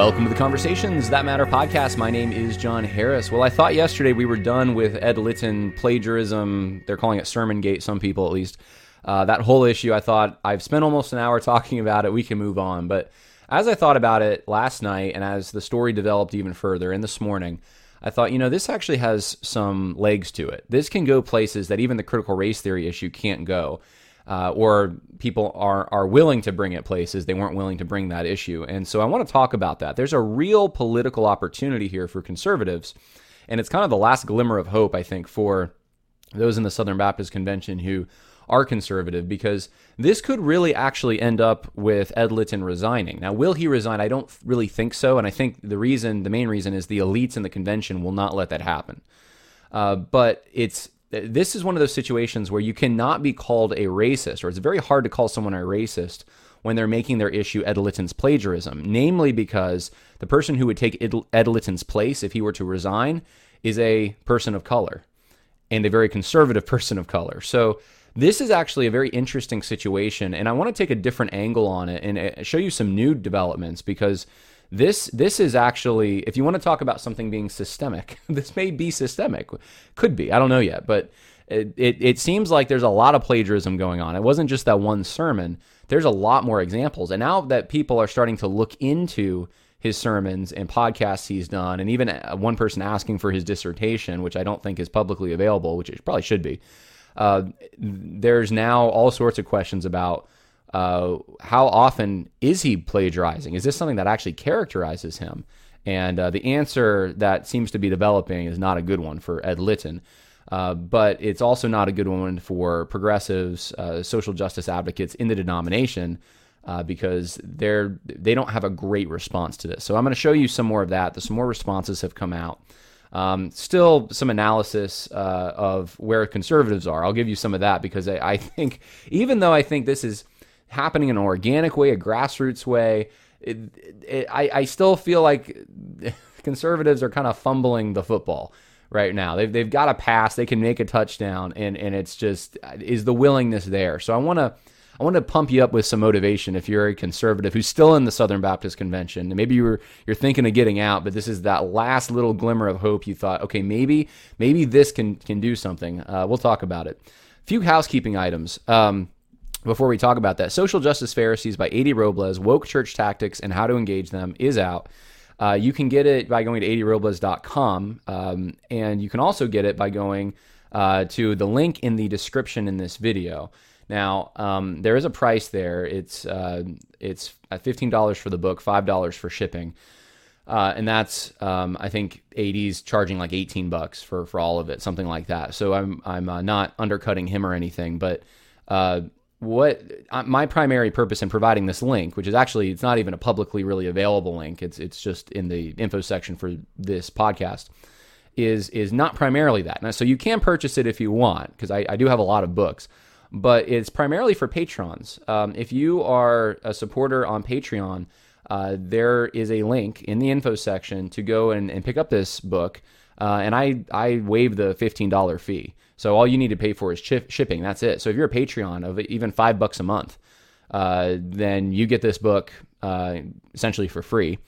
Welcome to the Conversations That Matter podcast. My name is John Harris. Well, I thought yesterday we were done with Ed Litton plagiarism. They're calling it Sermon Gate, some people at least. Uh, that whole issue, I thought I've spent almost an hour talking about it. We can move on. But as I thought about it last night and as the story developed even further and this morning, I thought, you know, this actually has some legs to it. This can go places that even the critical race theory issue can't go uh, or people are are willing to bring it places they weren't willing to bring that issue. And so I want to talk about that. There's a real political opportunity here for conservatives, and it's kind of the last glimmer of hope I think for those in the Southern Baptist Convention who are conservative because this could really actually end up with Ed Litton resigning. Now, will he resign? I don't really think so, and I think the reason, the main reason, is the elites in the convention will not let that happen. Uh, but it's this is one of those situations where you cannot be called a racist, or it's very hard to call someone a racist when they're making their issue Ed Litton's plagiarism, namely because the person who would take Ed Litton's place if he were to resign is a person of color and a very conservative person of color. So this is actually a very interesting situation, and I want to take a different angle on it and uh, show you some new developments because this this is actually, if you want to talk about something being systemic, this may be systemic. Could be. I don't know yet, but it, it, it seems like there's a lot of plagiarism going on. It wasn't just that one sermon. There's a lot more examples. And now that people are starting to look into his sermons and podcasts he's done, and even uh, one person asking for his dissertation, which I don't think is publicly available, which it probably should be. Uh, there's now all sorts of questions about uh, how often is he plagiarizing? Is this something that actually characterizes him? And uh, the answer that seems to be developing is not a good one for Ed Litton. Uh, but it's also not a good one for progressives, uh, social justice advocates in the denomination, uh, because they're they don't have a great response to this. So I'm going to show you some more of that. Some more responses have come out. Um, still, some analysis uh, of where conservatives are. I'll give you some of that because I, I think even though I think this is happening in an organic way, a grassroots way. It, it, I, I still feel like conservatives are kind of fumbling the football right now. They've, they've got a pass, they can make a touchdown, and, and it's just, is the willingness there? So I want to. I want to pump you up with some motivation if you're a conservative who's still in the Southern Baptist Convention. Maybe you're you're thinking of getting out, but this is that last little glimmer of hope. You thought, okay, maybe maybe this can can do something. Uh, we'll talk about it. A few housekeeping items. Um, before we talk about that, Social Justice Pharisees by A.D. Robles, Woke Church Tactics and How to Engage Them is out. Uh, you can get it by going to adrobles.com, um, and you can also get it by going uh, to the link in the description in this video. Now, um, there is a price there. It's uh, it's fifteen dollars for the book, five dollars for shipping, uh, and that's um, I think AD's charging like eighteen bucks for for all of it, something like that. So I'm I'm uh, not undercutting him or anything, but uh, what uh, my primary purpose in providing this link, which is actually it's not even a publicly really available link. It's it's just in the info section for this podcast. Is is not primarily that. Now, so you can purchase it if you want, because I, I do have a lot of books, but it's primarily for patrons. Um, if you are a supporter on Patreon, uh, there is a link in the info section to go and, and pick up this book, uh, and I I waive the fifteen dollar fee. So all you need to pay for is shipping. That's it. So if you're a Patreon of even five bucks a month, uh, then you get this book uh, essentially for free,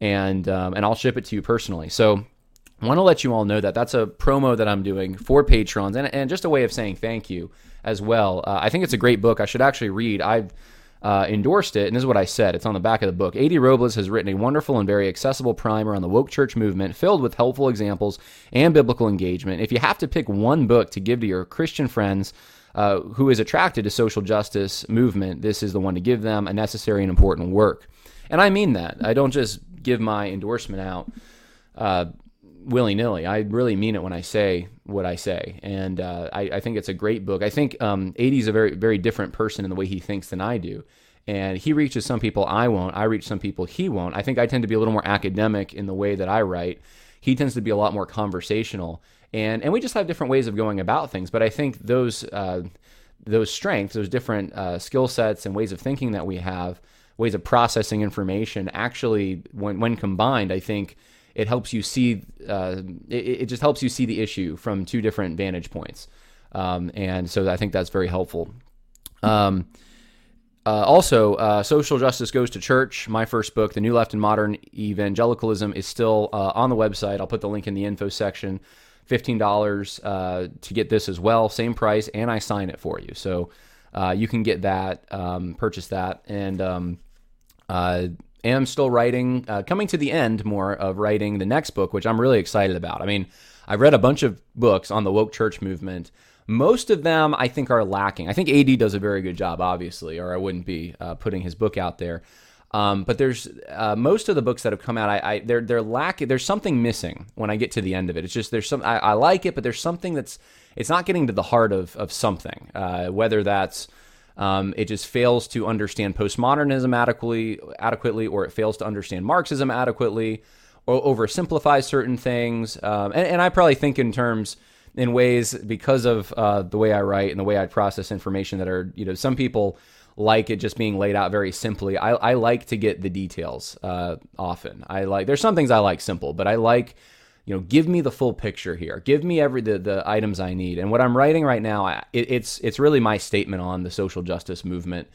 and um, and I'll ship it to you personally. So want to let you all know that that's a promo that I'm doing for patrons, and, and just a way of saying thank you as well. Uh, I think it's a great book. I should actually read. I've uh, endorsed it, and this is what I said. It's on the back of the book. A.D. Robles has written a wonderful and very accessible primer on the woke church movement, filled with helpful examples and biblical engagement. If you have to pick one book to give to your Christian friends uh, who is attracted to social justice movement, this is the one to give them a necessary and important work. And I mean that. I don't just give my endorsement out. Uh, willy nilly. I really mean it when I say what I say, and uh, I, I, think it's a great book. I think um, is a very very different person in the way he thinks than I do, and he reaches some people I won't. I reach some people he won't. I think I tend to be a little more academic in the way that I write. He tends to be a lot more conversational, and and we just have different ways of going about things. But I think those uh, those strengths, those different uh, skill sets and ways of thinking that we have, ways of processing information, actually when when combined, I think it helps you see uh, it, it, just helps you see the issue from two different vantage points um, and so i think that's very helpful um, uh, also, uh, Social Justice Goes to Church, my first book, The New Left and Modern Evangelicalism, is still uh, on the website. I'll put the link in the info section. $15 uh, to get this as well, same price, and I sign it for you. So uh, you can get that, um, purchase that. And um, am still writing, coming to the end more of writing the next book, which I'm really excited about. I mean, I've read a bunch of books on the woke church movement most of them, I think, are lacking. I think AD does a very good job, obviously, or I wouldn't be uh, putting his book out there. Um, but there's uh, most of the books that have come out. I, I they're they're lacking. There's something missing when I get to the end of it. It's just there's some. I, I like it, but there's something that's it's not getting to the heart of of something. Uh, whether that's um, it just fails to understand postmodernism adequately, adequately, or it fails to understand Marxism adequately, or oversimplifies certain things. Um, and, and I probably think in terms in ways because of uh, the way I write and the way I process information that are, you know, some people like it just being laid out very simply. I, I like to get the details uh, often. I like there's some things I like simple, but I like you know give me the full picture here. Give me every the, the items I need. And what I'm writing right now, I, it, it's it's really my statement on the social justice movement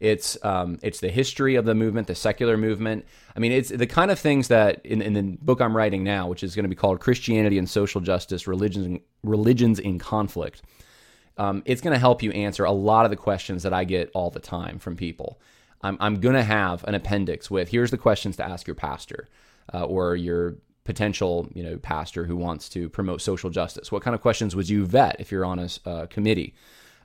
it's um, it's the history of the movement, the secular movement. I mean, it's the kind of things that in, in the book I'm writing now, which is going to be called Christianity and Social Justice: Religions Religions in Conflict. Um, it's going to help you answer a lot of the questions that I get all the time from people. I'm, I'm going to have an appendix with here's the questions to ask your pastor uh, or your potential you know pastor who wants to promote social justice. What kind of questions would you vet if you're on a uh, committee?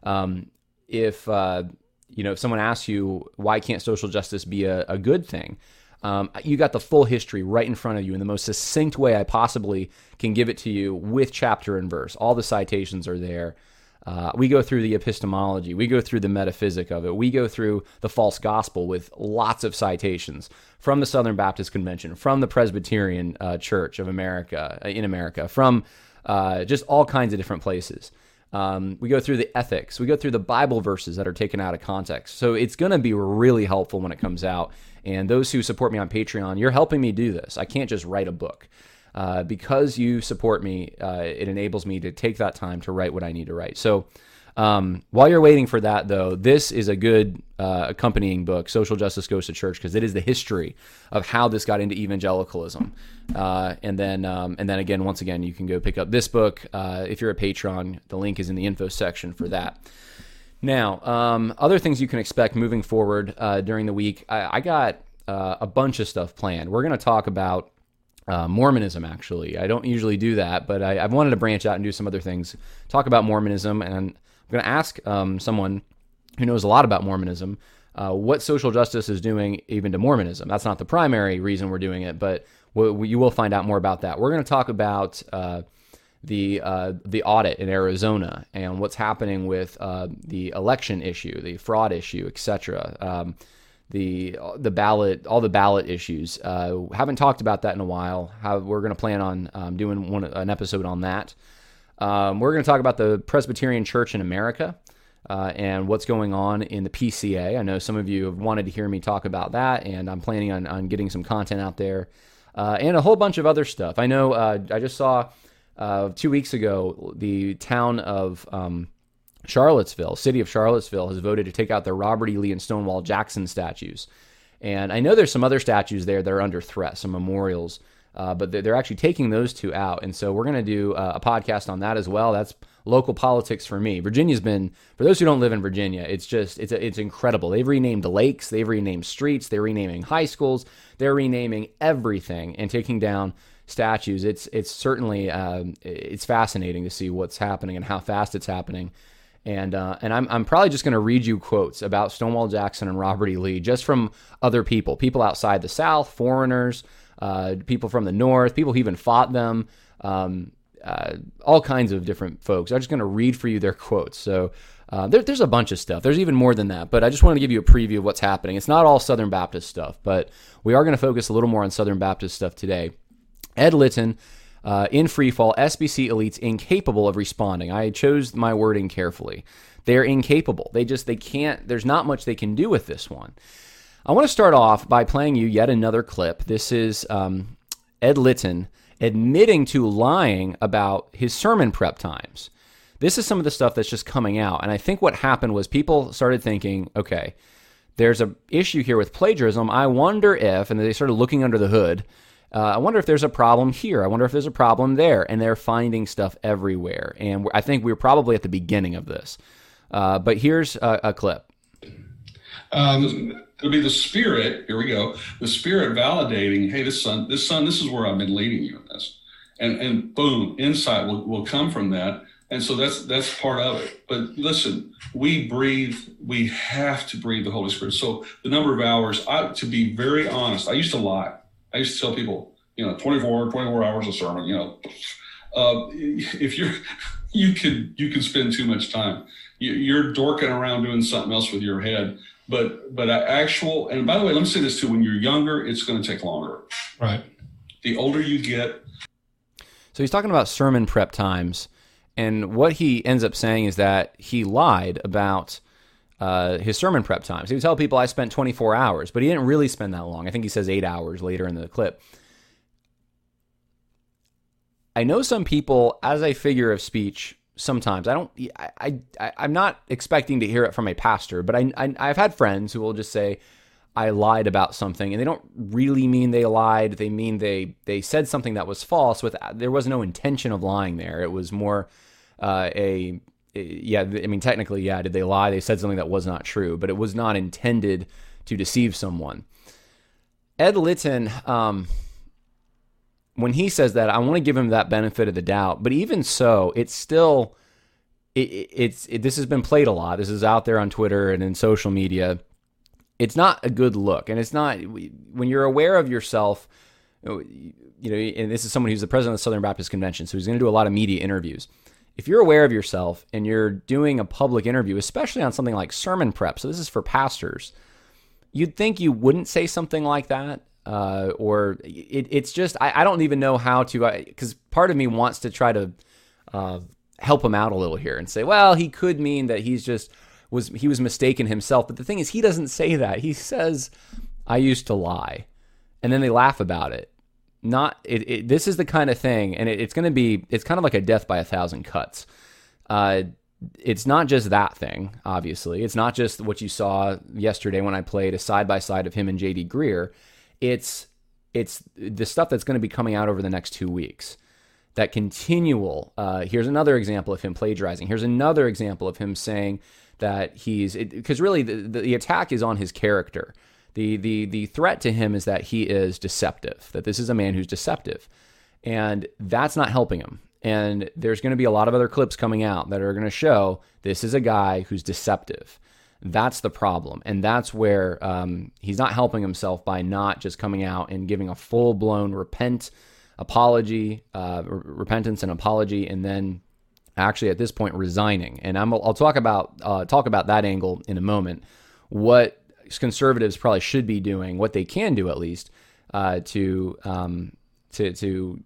Um, if uh, you know, if someone asks you why can't social justice be a, a good thing, um, you got the full history right in front of you in the most succinct way I possibly can give it to you with chapter and verse. All the citations are there. Uh, we go through the epistemology, we go through the metaphysic of it, we go through the false gospel with lots of citations from the Southern Baptist Convention, from the Presbyterian uh, Church of America uh, in America, from uh, just all kinds of different places. Um, we go through the ethics. We go through the Bible verses that are taken out of context. So it's going to be really helpful when it comes out. And those who support me on Patreon, you're helping me do this. I can't just write a book. Uh, because you support me, uh, it enables me to take that time to write what I need to write. So um, while you're waiting for that, though, this is a good uh, accompanying book, Social Justice Goes to Church, because it is the history of how this got into evangelicalism. Uh, and then, um, and then again, once again, you can go pick up this book uh, if you're a patron. The link is in the info section for that. Now, um, other things you can expect moving forward uh, during the week. I, I got uh, a bunch of stuff planned. We're going to talk about uh, Mormonism, actually. I don't usually do that, but I, have wanted to branch out and do some other things. Talk about Mormonism, and I'm going to ask um, someone who knows a lot about Mormonism uh, what social justice is doing even to Mormonism. That's not the primary reason we're doing it, but we, you will find out more about that. We're going to talk about uh, the uh, the audit in Arizona and what's happening with uh, the election issue, the fraud issue, etc. Um, the the ballot, all the ballot issues. Uh, haven't talked about that in a while. How we're going to plan on um, doing one an episode on that. Um, we're going to talk about the Presbyterian Church in America uh, and what's going on in the PCA. I know some of you have wanted to hear me talk about that, and I'm planning on, on getting some content out there uh, and a whole bunch of other stuff. I know uh, I just saw uh, two weeks ago the town of um, Charlottesville, city of Charlottesville, has voted to take out the Robert E. Lee and Stonewall Jackson statues. And I know there's some other statues there that are under threat, some memorials. Uh, but they're actually taking those two out. And so we're going to do uh, a podcast on that as well. That's local politics for me. Virginia's been, for those who don't live in Virginia, it's just, it's, it's incredible. They've renamed lakes, they've renamed streets, they're renaming high schools, they're renaming everything and taking down statues. It's, it's certainly, um, it's fascinating to see what's happening and how fast it's happening. And, uh, and I'm, I'm probably just going to read you quotes about Stonewall Jackson and Robert E. Lee just from other people, people outside the South, foreigners, uh, people from the north, people who even fought them, um, uh, all kinds of different folks. I'm just going to read for you their quotes. So uh, there, there's a bunch of stuff. There's even more than that, but I just wanted to give you a preview of what's happening. It's not all Southern Baptist stuff, but we are going to focus a little more on Southern Baptist stuff today. Ed Litton. Uh, in freefall, SBC elites incapable of responding. I chose my wording carefully. They're incapable. They just they can't. There's not much they can do with this one. I want to start off by playing you yet another clip. This is um, Ed Litton admitting to lying about his sermon prep times. This is some of the stuff that's just coming out. And I think what happened was people started thinking, okay, there's a issue here with plagiarism. I wonder if, and they started looking under the hood. Uh, I wonder if there's a problem here. I wonder if there's a problem there, and they're finding stuff everywhere. And I think we're probably at the beginning of this. Uh, but here's a, a clip. Um, it'll be the spirit. Here we go. The spirit validating. Hey, this son, this son, this is where I've been leading you in this, and and boom, insight will, will come from that. And so that's that's part of it. But listen, we breathe. We have to breathe the Holy Spirit. So the number of hours. I, to be very honest, I used to lie. I used to tell people, you know, 24, 24 hours of sermon. You know, uh, if you're you could you could spend too much time. You're dorking around doing something else with your head but but actual and by the way let me say this too when you're younger it's going to take longer right the older you get so he's talking about sermon prep times and what he ends up saying is that he lied about uh, his sermon prep times he would tell people i spent 24 hours but he didn't really spend that long i think he says eight hours later in the clip i know some people as a figure of speech sometimes I don't I, I I'm not expecting to hear it from a pastor, but I, I I've had friends who will just say I lied about something and they don't really mean they lied. They mean they they said something that was false with there was no intention of lying there. It was more uh, a yeah, I mean technically yeah, did they lie? They said something that was not true, but it was not intended to deceive someone. Ed Litton um, when he says that, I want to give him that benefit of the doubt. But even so, it's still it, it's it, this has been played a lot. This is out there on Twitter and in social media. It's not a good look, and it's not when you're aware of yourself. You know, and this is someone who's the president of the Southern Baptist Convention, so he's going to do a lot of media interviews. If you're aware of yourself and you're doing a public interview, especially on something like sermon prep, so this is for pastors, you'd think you wouldn't say something like that uh, or it, it's just I, I, don't even know how to because part of me wants to try to uh, help him out a little here and say, well, he could mean that he's just was he was mistaken himself. But the thing is, he doesn't say that. He says, "I used to lie," and then they laugh about it. Not it. it this is the kind of thing, and it, it's going to be. It's kind of like a death by a thousand cuts. Uh, it's not just that thing, obviously. It's not just what you saw yesterday when I played a side by side of him and JD Greear it's it's the stuff that's going to be coming out over the next two weeks. That continual. Uh, here's another example of him plagiarizing. Here's another example of him saying that he's because really the, the attack is on his character. The the the threat to him is that he is deceptive. That this is a man who's deceptive, and that's not helping him. And there's going to be a lot of other clips coming out that are going to show this is a guy who's deceptive. That's the problem. And that's where um, he's not helping himself by not just coming out and giving a full blown repent apology, uh, repentance and apology, and then actually at this point resigning. And I'm, I'll talk about uh, talk about that angle in a moment. What conservatives probably should be doing, what they can do at least, uh, to um, to to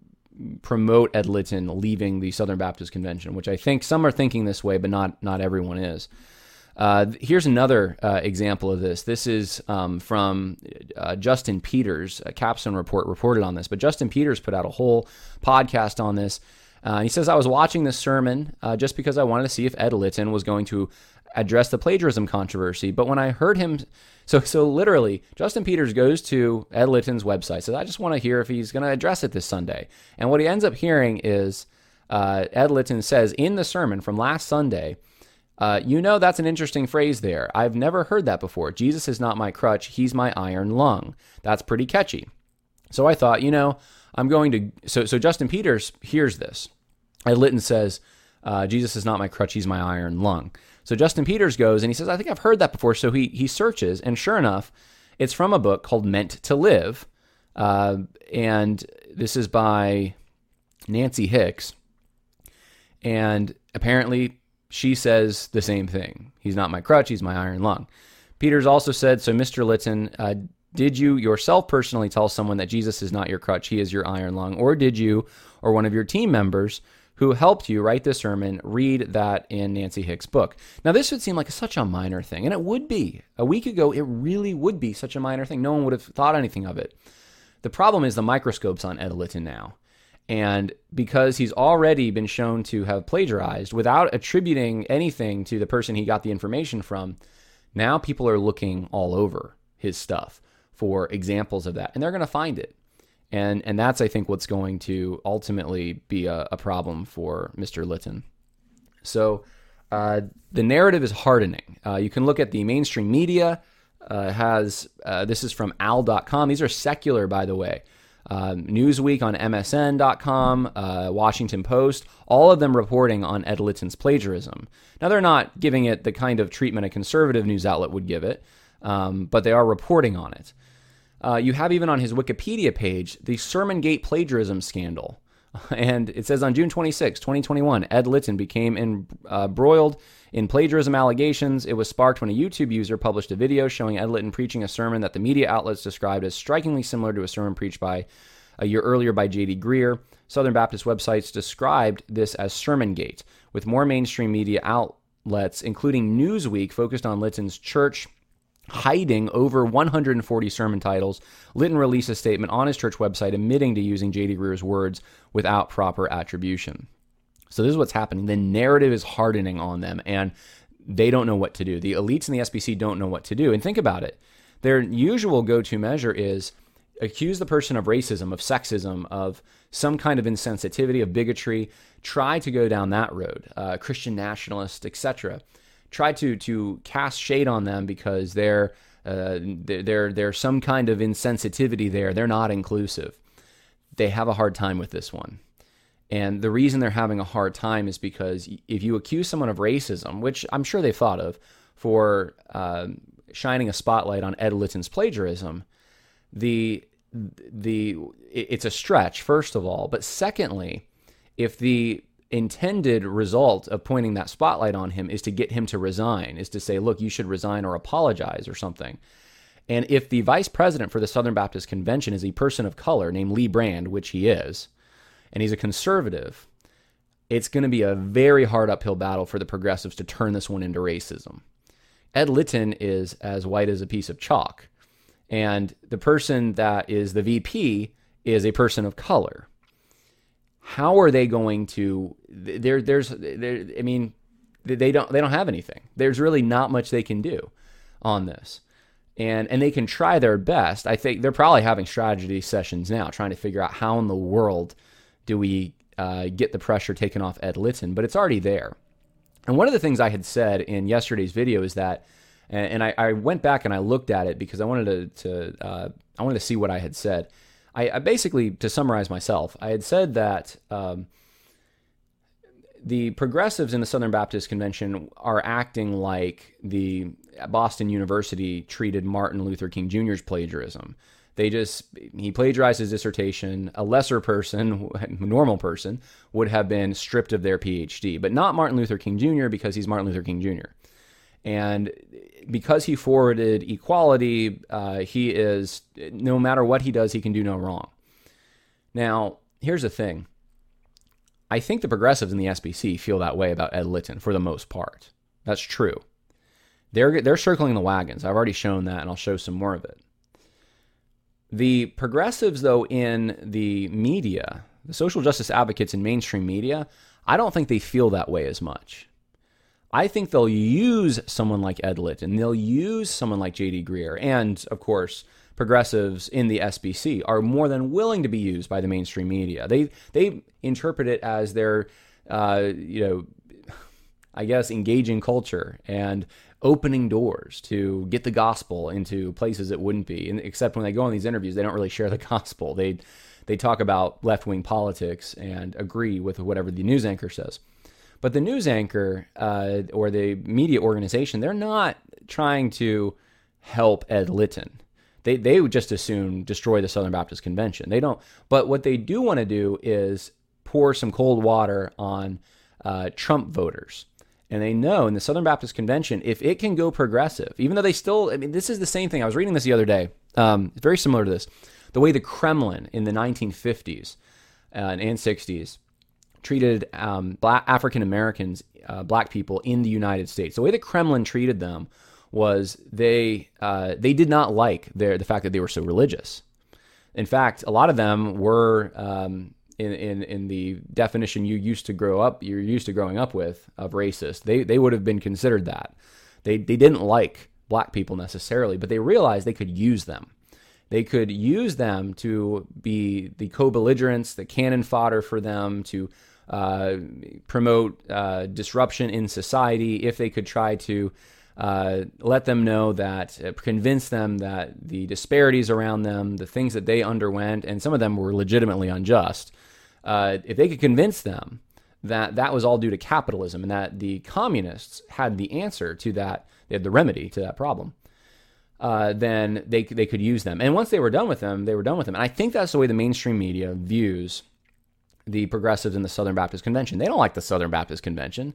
promote Ed Litton leaving the Southern Baptist Convention, which I think some are thinking this way, but not not everyone is. Uh, here's another uh, example of this. This is um, from uh, Justin Peters. A Capstone report reported on this, but Justin Peters put out a whole podcast on this. Uh, he says, I was watching this sermon uh, just because I wanted to see if Ed Litton was going to address the plagiarism controversy. But when I heard him, so so literally, Justin Peters goes to Ed Litton's website, says, I just want to hear if he's going to address it this Sunday. And what he ends up hearing is Ed Litton says in the sermon from last Sunday, uh, you know, that's an interesting phrase there. I've never heard that before. Jesus is not my crutch, he's my iron lung. That's pretty catchy. So I thought, you know, I'm going to. So, so Justin Peters hears this. Ed Litton says, uh, Jesus is not my crutch, he's my iron lung. So Justin Peters goes and he says, I think I've heard that before. So he, he searches, and sure enough, it's from a book called Meant to Live. Uh, and this is by Nancy Hicks. And apparently, she says the same thing. He's not my crutch, he's my iron lung. Peters also said, So, Mr. Litton, uh, did you yourself personally tell someone that Jesus is not your crutch, he is your iron lung? Or did you or one of your team members who helped you write the sermon read that in Nancy Hicks' book? Now, this would seem like such a minor thing, and it would be. A week ago, it really would be such a minor thing. No one would have thought anything of it. The problem is the microscope's on Ed Litton now. And because he's already been shown to have plagiarized without attributing anything to the person he got the information from, Now people are looking all over his stuff for examples of that, and they're going to find it. And, and that's, I think, what's going to ultimately be a, a problem for Mr. Litton. So uh, the narrative is hardening. Uh, you can look at the mainstream media. Uh, has uh, this is from al.com. These are secular, by the way. Um, Newsweek on MSN.com, uh, Washington Post, all of them reporting on Ed Litton's plagiarism. Now, they're not giving it the kind of treatment a conservative news outlet would give it, um, but they are reporting on it. Uh, you have even on his Wikipedia page the Sermongate plagiarism scandal. And it says on June 26, 2021, Ed Litton became embroiled uh, in plagiarism allegations. It was sparked when a YouTube user published a video showing Ed Litton preaching a sermon that the media outlets described as strikingly similar to a sermon preached by a year earlier by J.D. Greear. Southern Baptist websites described this as Sermongate, with more mainstream media outlets, including Newsweek, focused on Litton's church hiding over 140 sermon titles. Litton released a statement on his church website admitting to using J.D. Greear's words without proper attribution. So this is what's happening. The narrative is hardening on them, and they don't know what to do. The elites in the SBC don't know what to do. And think about it. Their usual go-to measure is accuse the person of racism, of sexism, of some kind of insensitivity, of bigotry. Try to go down that road, uh, Christian nationalist, etc try to to cast shade on them because they're uh, there there's some kind of insensitivity there. They're not inclusive. They have a hard time with this one. And the reason they're having a hard time is because if you accuse someone of racism, which I'm sure they've thought of, for uh, shining a spotlight on Ed Litton's plagiarism, the the it's a stretch first of all, but secondly, if the intended result of pointing that spotlight on him is to get him to resign, is to say, look, you should resign or apologize or something. And if the vice president for the Southern Baptist Convention is a person of color named Lee Brand, which he is, and he's a conservative, it's going to be a very hard uphill battle for the progressives to turn this one into racism. Ed Litton is as white as a piece of chalk. And the person that is the VP is a person of color how are they going to there there's there I mean they don't they don't have anything. There's really not much they can do on this. And and they can try their best. I think they're probably having strategy sessions now trying to figure out how in the world do we uh, get the pressure taken off Ed Litton, but it's already there. And one of the things I had said in yesterday's video is that, and, and I, I, went back and I looked at it because I wanted to, to uh, I wanted to see what I had said. I, I basically, to summarize myself, I had said that um, the progressives in the Southern Baptist Convention are acting like the Boston University treated Martin Luther King Jr.'s plagiarism. They just, he plagiarized his dissertation. A lesser person, a normal person, would have been stripped of their PhD, but not Martin Luther King Jr. because he's Martin Luther King Jr. And because he forwarded equality, uh, he is, no matter what he does, he can do no wrong. Now, here's the thing I think the progressives in the SBC feel that way about Ed Litton for the most part. That's true. They're, they're circling the wagons. I've already shown that, and I'll show some more of it. The progressives, though, in the media, the social justice advocates in mainstream media, I don't think they feel that way as much. I think they'll use someone like Ed Litton, they'll use someone like J.D. Greear, and of course, progressives in the SBC are more than willing to be used by the mainstream media. They they interpret it as their, uh, you know, I guess engaging culture and opening doors to get the gospel into places it wouldn't be. And except when they go on these interviews, they don't really share the gospel. They they talk about left wing politics and agree with whatever the news anchor says. But the news anchor uh, or the media organization, they're not trying to help Ed Litton. They, they would just as soon destroy the Southern Baptist Convention. They don't. But what they do want to do is pour some cold water on uh, Trump voters. And they know in the Southern Baptist Convention, if it can go progressive, even though they still, I mean, this is the same thing. I was reading this the other day. Um, it's very similar to this. The way the Kremlin in the 1950s uh, and 60s treated um, black African Americans, uh, black people in the United States. The way the Kremlin treated them was they uh, they did not like their the fact that they were so religious. In fact, a lot of them were um, in, in in the definition you used to grow up you're used to growing up with of racist. They they would have been considered that. They they didn't like black people necessarily, but they realized they could use them. They could use them to be the co belligerents, the cannon fodder for them, to uh, promote uh, disruption in society if they could try to uh, let them know that, uh, convince them that the disparities around them, the things that they underwent, and some of them were legitimately unjust, uh, if they could convince them that that was all due to capitalism and that the communists had the answer to that, they had the remedy to that problem. Uh, then they they could use them, and once they were done with them, they were done with them. And I think that's the way the mainstream media views the progressives in the Southern Baptist Convention. They don't like the Southern Baptist Convention.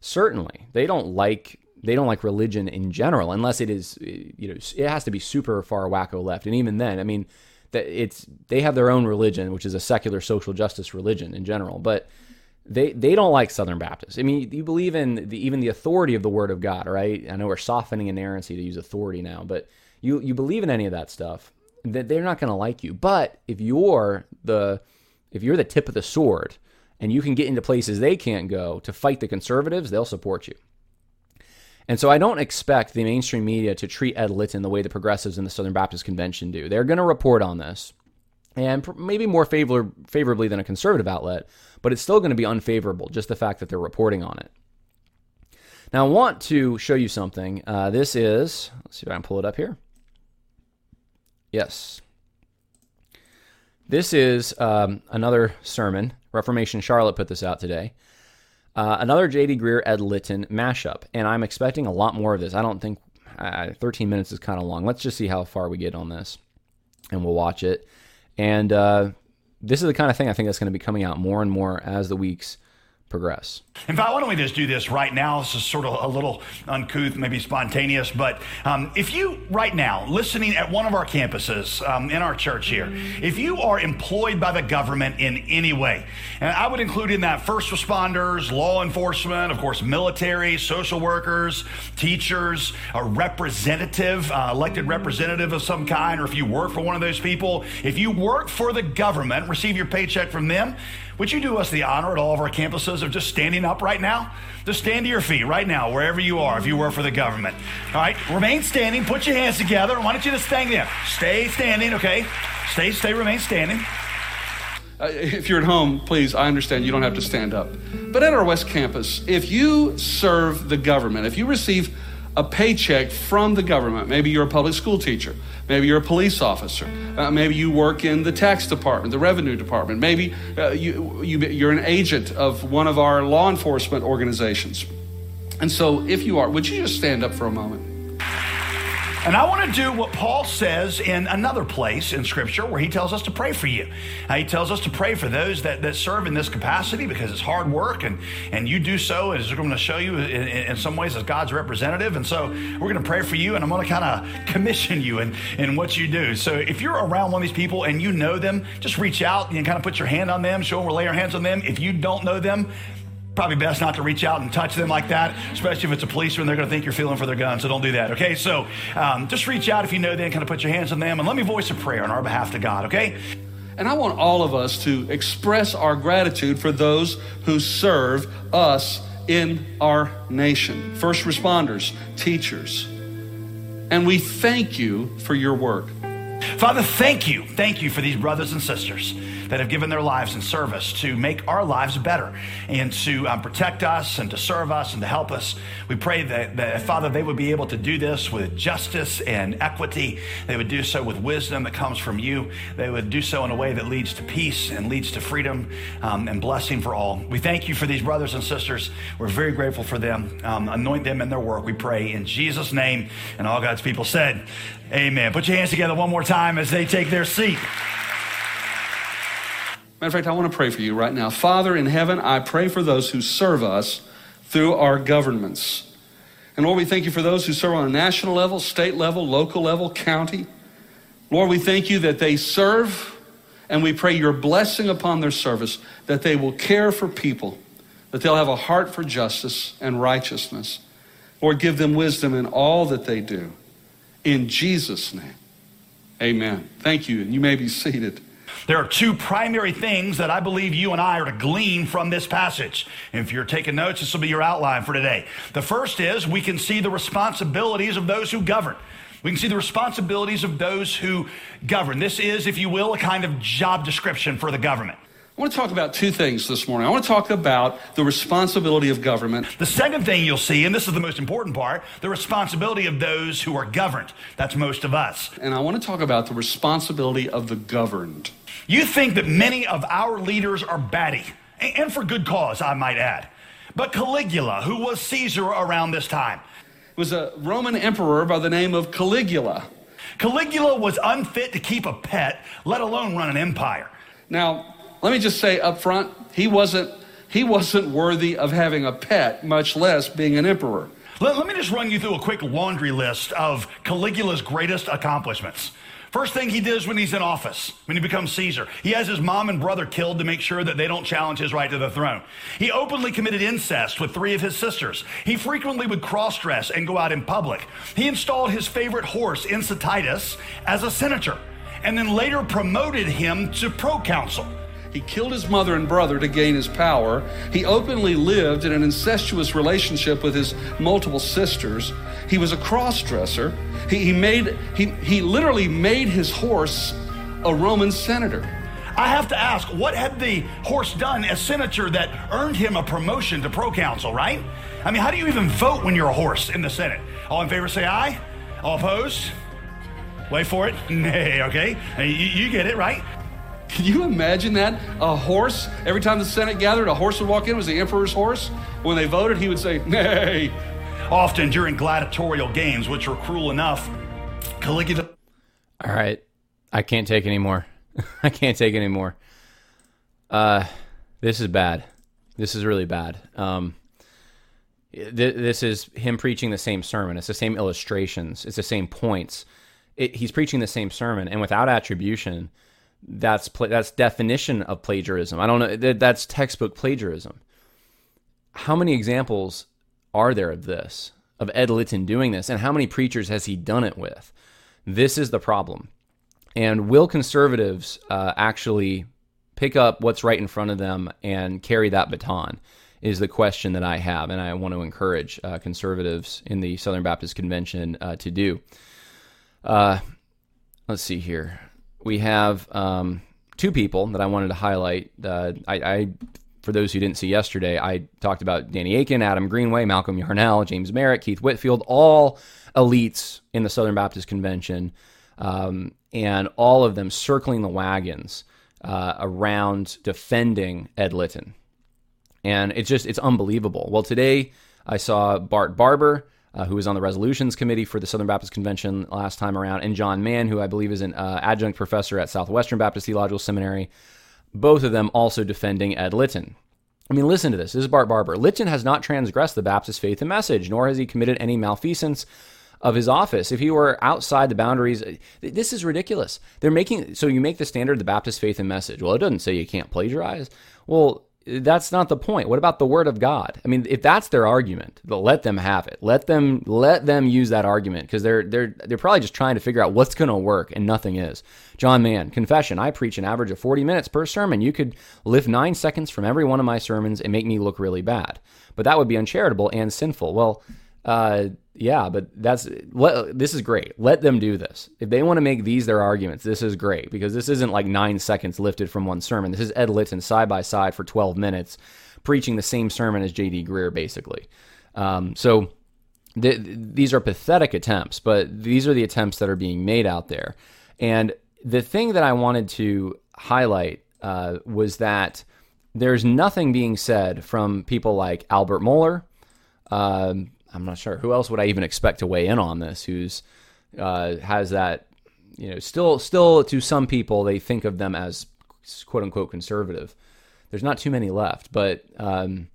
Certainly, they don't like they don't like religion in general, unless it is you know it has to be super far wacko left. And even then, I mean, that it's they have their own religion, which is a secular social justice religion in general, but. They, they don't like Southern Baptists. I mean, you believe in the, even the authority of the Word of God, right? I know we're softening inerrancy to use authority now, but you you believe in any of that stuff, that they're not going to like you. But if you're the if you're the tip of the sword and you can get into places they can't go to fight the conservatives, they'll support you. And so I don't expect the mainstream media to treat Ed Litton the way the progressives in the Southern Baptist Convention do. They're going to report on this, and maybe more favor- favorably than a conservative outlet, but it's still going to be unfavorable, just the fact that they're reporting on it. Now, I want to show you something. Uh, this is, let's see if I can pull it up here. Yes. This is um, another sermon. Reformation Charlotte put this out today. Uh, another J.D. Greear Ed Litton mashup, and I'm expecting a lot more of this. I don't think uh, 13 minutes is kind of long. Let's just see how far we get on this, and we'll watch it. And uh, this is the kind of thing I think that's going to be coming out more and more as the weeks progress. In fact, why don't we just do this right now? This is sort of a little uncouth, maybe spontaneous, but um, if you, right now, listening at one of our campuses um, in our church here, if you are employed by the government in any way, and I would include in that first responders, law enforcement, of course, military, social workers, teachers, a representative, uh, elected representative of some kind, or if you work for one of those people, if you work for the government, receive your paycheck from them, would you do us the honor at all of our campuses of just standing up right now? Just stand to your feet right now, wherever you are, if you work for the government. All right, remain standing. Put your hands together. Why don't you just stand there? Stay standing, okay? Stay, stay, remain standing. Uh, if you're at home, please, I understand you don't have to stand up. But at our West Campus, if you serve the government, if you receive a paycheck from the government, maybe you're a public school teacher, Maybe you're a police officer. Uh, maybe you work in the tax department, the revenue department. Maybe uh, you, you, you're an agent of one of our law enforcement organizations. And so, if you are, would you just stand up for a moment? And I want to do what Paul says in another place in Scripture where he tells us to pray for you. Uh, he tells us to pray for those that, that serve in this capacity because it's hard work and, and you do so, as we're going to show you in, in some ways, as God's representative. And so we're going to pray for you and I'm going to kind of commission you in, in what you do. So if you're around one of these people and you know them, just reach out and kind of put your hand on them, show them, we'll lay our hands on them. If you don't know them, probably best not to reach out and touch them like that, especially if it's a policeman. They're going to think you're feeling for their gun, so don't do that, okay? So um, just reach out if you know them, kind of put your hands on them, and let me voice a prayer on our behalf to God, okay? And I want all of us to express our gratitude for those who serve us in our nation first responders, teachers. And we thank you for your work. Father, thank you. Thank you for these brothers and sisters that have given their lives in service to make our lives better and to um, protect us and to serve us and to help us. We pray that, that, Father, they would be able to do this with justice and equity. They would do so with wisdom that comes from you. They would do so in a way that leads to peace and leads to freedom um, and blessing for all. We thank you for these brothers and sisters. We're very grateful for them. Um, anoint them in their work, we pray in Jesus' name. And all God's people said, Amen. Put your hands together one more time as they take their seat. Matter of fact, I want to pray for you right now. Father in heaven, I pray for those who serve us through our governments. And Lord, we thank you for those who serve on a national level, state level, local level, county. Lord, we thank you that they serve, and we pray your blessing upon their service, that they will care for people, that they'll have a heart for justice and righteousness. Lord, give them wisdom in all that they do. In Jesus' name, amen. Thank you, and you may be seated. There are two primary things that I believe you and I are to glean from this passage. If you're taking notes, this will be your outline for today. The first is we can see the responsibilities of those who govern. We can see the responsibilities of those who govern. This is, if you will, a kind of job description for the government. I want to talk about two things this morning. I want to talk about the responsibility of government. The second thing you'll see, and this is the most important part, the responsibility of those who are governed. That's most of us. And I want to talk about the responsibility of the governed. You think that many of our leaders are batty, and for good cause, I might add. But Caligula, who was Caesar around this time, was a Roman emperor by the name of Caligula. Caligula was unfit to keep a pet, let alone run an empire. Now, let me just say up front, he wasn't, he wasn't worthy of having a pet, much less being an emperor. Let, let me just run you through a quick laundry list of Caligula's greatest accomplishments. First thing he does when he's in office, when he becomes Caesar, he has his mom and brother killed to make sure that they don't challenge his right to the throne. He openly committed incest with three of his sisters. He frequently would cross dress and go out in public. He installed his favorite horse, Incitatus, as a senator, and then later promoted him to proconsul. He killed his mother and brother to gain his power. He openly lived in an incestuous relationship with his multiple sisters. He was a cross-dresser. He, he made he, he literally made his horse a Roman senator. I have to ask, what had the horse done as senator that earned him a promotion to proconsul, right? I mean, how do you even vote when you're a horse in the Senate? All in favor say aye. All opposed? Wait for it. Nay, okay? You, you get it, right? Can you imagine that? A horse, every time the Senate gathered, a horse would walk in, was the emperor's horse. When they voted, he would say, Nay. Often during gladiatorial games, which were cruel enough, Caligula. All right. I can't take anymore. I can't take anymore. Uh, this is bad. This is really bad. Um, th- this is him preaching the same sermon. It's the same illustrations. It's the same points. It, he's preaching the same sermon, and without attribution, that's that's definition of plagiarism. I don't know. That's textbook plagiarism. How many examples are there of this? Of Ed Litton doing this, and how many preachers has he done it with? This is the problem. And will conservatives uh, actually pick up what's right in front of them and carry that baton? Is the question that I have, and I want to encourage uh, conservatives in the Southern Baptist Convention uh, to do. Uh, let's see here we have um, two people that I wanted to highlight. Uh, I, I, for those who didn't see yesterday, I talked about Danny Akin, Adam Greenway, Malcolm Yarnell, James Merritt, Keith Whitfield, all elites in the Southern Baptist Convention, um, and all of them circling the wagons uh, around defending Ed Litton. And it's just, it's unbelievable. Well, today I saw Bart Barber uh, who was on the resolutions committee for the Southern Baptist Convention last time around, and John Mann, who I believe is an uh, adjunct professor at Southwestern Baptist Theological Seminary. Both of them also defending Ed Litton. I mean, listen to this. This is Bart Barber. Litton has not transgressed the Baptist faith and message, nor has he committed any malfeasance of his office. If he were outside the boundaries, this is ridiculous. They're making so you make the standard the Baptist faith and message. Well, it doesn't say you can't plagiarize. Well, that's not the point. What about the word of God? I mean, if that's their argument, let them have it. Let them let them use that argument because they're they're they're probably just trying to figure out what's going to work and nothing is. John Mann, confession. I preach an average of 40 minutes per sermon. You could lift 9 seconds from every one of my sermons and make me look really bad. But that would be uncharitable and sinful. Well, uh, yeah, but that's let, this is great. Let them do this. If they want to make these their arguments, this is great because this isn't like nine seconds lifted from one sermon. This is Ed Litton side by side for 12 minutes preaching the same sermon as J.D. Greear, basically. Um, so th- these are pathetic attempts, but these are the attempts that are being made out there. And the thing that I wanted to highlight uh, was that there's nothing being said from people like Albert Mohler. Um, I'm not sure who else would I even expect to weigh in on this. Who's uh, has that you know still still to some people they think of them as quote unquote conservative. There's not too many left, but um,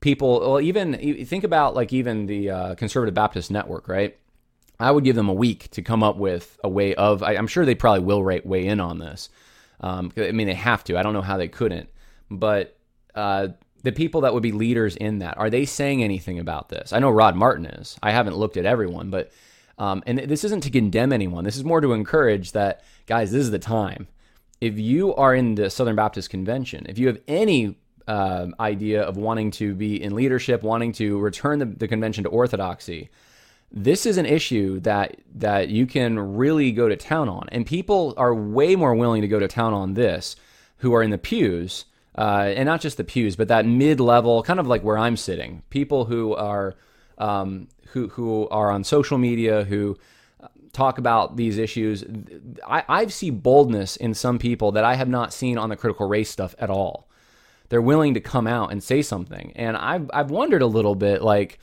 people well even think about like even the uh, conservative Baptist network, right? I would give them a week to come up with a way of. I, am sure they probably will weigh in on this. Um, I mean, they have to. I don't know how they couldn't, but uh, the people that would be leaders in that are they saying anything about this? I know Rod Martin is. I haven't looked at everyone, but Um, and this isn't to condemn anyone. This is more to encourage that, guys, this is the time. If you are in the Southern Baptist Convention, if you have any uh, idea of wanting to be in leadership, wanting to return the, the convention to orthodoxy, this is an issue that that you can really go to town on, and people are way more willing to go to town on this who are in the pews, uh, and not just the pews, but that mid level, kind of like where I'm sitting, people who are um, who who are on social media who talk about these issues. I, I see boldness in some people that I have not seen on the critical race stuff at all. They're willing to come out and say something, and I've I've wondered a little bit like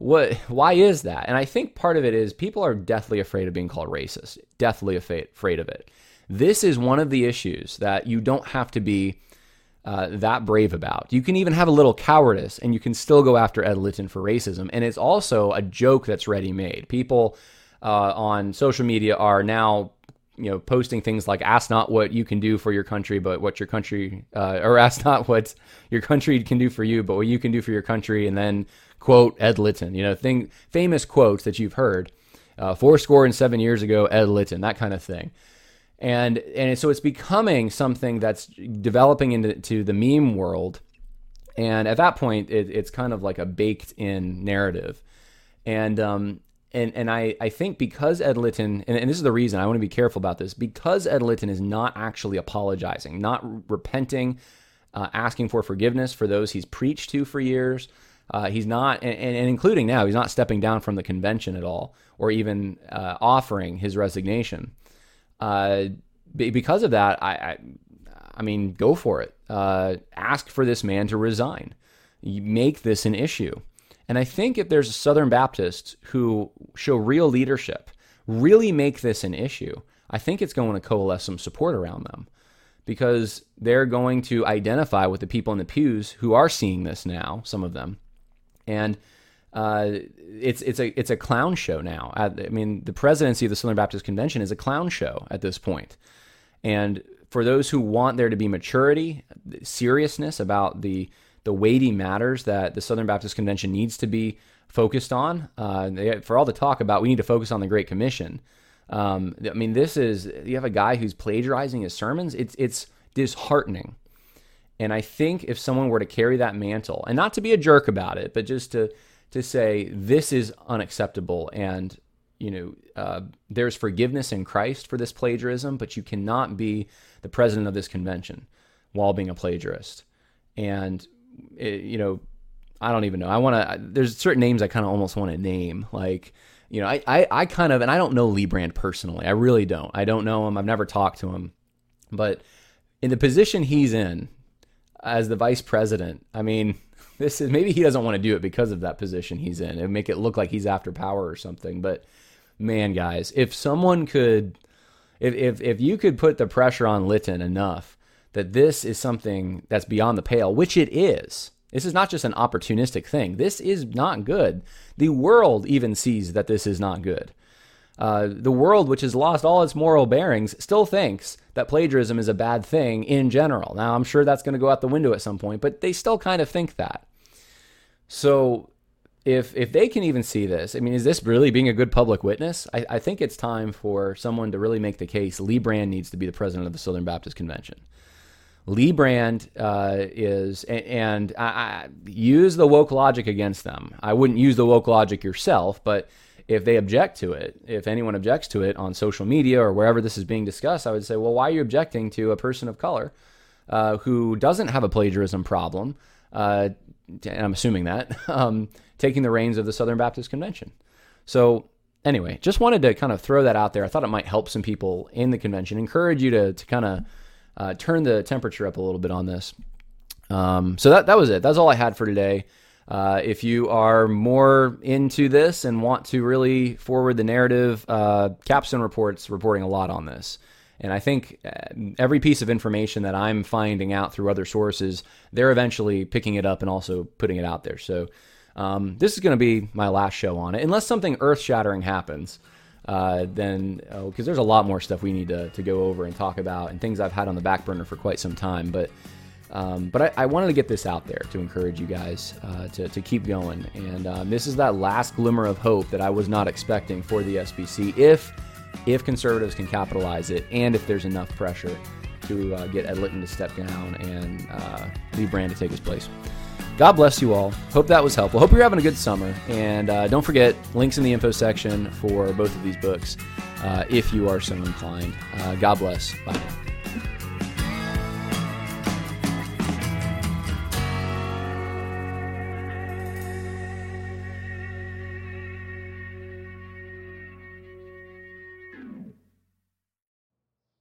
what why is that and i think part of it is people are deathly afraid of being called racist deathly afraid of it this is one of the issues that you don't have to be uh, that brave about. You can even have a little cowardice and you can still go after ed litton for racism. And it's also a joke that's ready made. People uh, on social media are now you know posting things like ask not what you can do for your country but what your country uh, or ask not what your country can do for you but what you can do for your country and then quote Ed Litton, you know, thing, famous quotes that you've heard, uh, four score and seven years ago, Ed Litton, that kind of thing. And, and so it's becoming something that's developing into the meme world. And at that point, it, it's kind of like a baked in narrative. And, um, and, and I, I think because Ed Litton, and, and this is the reason I want to be careful about this, because Ed Litton is not actually apologizing, not repenting, uh, asking for forgiveness for those he's preached to for years, uh, he's not, and, and, including now, he's not stepping down from the convention at all, or even uh, offering his resignation. Uh, because of that, I, I, I, mean, go for it. Uh, ask for this man to resign. You make this an issue. And I think if there's Southern Baptists who show real leadership, really make this an issue, I think it's going to coalesce some support around them because they're going to identify with the people in the pews who are seeing this now, some of them, and uh, it's it's a it's a clown show now. I, I mean, the presidency of the Southern Baptist Convention is a clown show at this point. And for those who want there to be maturity, seriousness about the the weighty matters that the Southern Baptist Convention needs to be focused on, uh, they, for all the talk about we need to focus on the Great Commission. Um, I mean, this is you have a guy who's plagiarizing his sermons. It's it's disheartening and I think if someone were to carry that mantle, and not to be a jerk about it, but just to to say this is unacceptable, and you know, uh, there's forgiveness in Christ for this plagiarism, but you cannot be the president of this convention while being a plagiarist. And it, you know, I don't even know. I want to. There's certain names I kind of almost want to name, like you know, I, I I kind of, and I don't know Lee Brand personally. I really don't. I don't know him. I've never talked to him, but in the position he's in, as the vice president. I mean, this is maybe he doesn't want to do it because of that position he's in. and make it look like he's after power or something. But man, guys, if someone could, if if if you could put the pressure on Litton enough that this is something that's beyond the pale, which it is. This is not just an opportunistic thing. This is not good. The world even sees that this is not good. Uh, the world, which has lost all its moral bearings, still thinks that plagiarism is a bad thing in general. Now, I'm sure that's going to go out the window at some point, but they still kind of think that. So, if if they can even see this, I mean, is this really being a good public witness? I, I think it's time for someone to really make the case. Lee Brand needs to be the president of the Southern Baptist Convention. Lee Brand uh, is, and, I, I use the woke logic against them. I wouldn't use the woke logic yourself, but if they object to it, if anyone objects to it on social media or wherever this is being discussed, I would say, well, why are you objecting to a person of color uh, who doesn't have a plagiarism problem? Uh, and I'm assuming that um, taking the reins of the Southern Baptist Convention. So anyway, just wanted to kind of throw that out there. I thought it might help some people in the convention, encourage you to to kind of uh, turn the temperature up a little bit on this. Um, so that that was it. That's all I had for today. Uh, if you are more into this and want to really forward the narrative, uh, Capstone Reports reporting a lot on this. And I think uh, every piece of information that I'm finding out through other sources, they're eventually picking it up and also putting it out there. So um, this is going to be my last show on it, unless something earth shattering happens. Uh, then, because oh, there's a lot more stuff we need to, to go over and talk about, and things I've had on the back burner for quite some time. But Um, but I, I, wanted to get this out there to encourage you guys uh, to, to keep going. And um, this is that last glimmer of hope that I was not expecting for the SBC if if conservatives can capitalize it and if there's enough pressure to uh, get Ed Litton to step down and uh, Lee Brand to take his place. God bless you all. Hope that was helpful. Hope you're having a good summer. And uh, don't forget, links in the info section for both of these books uh, if you are so inclined. Uh, God bless. Bye now.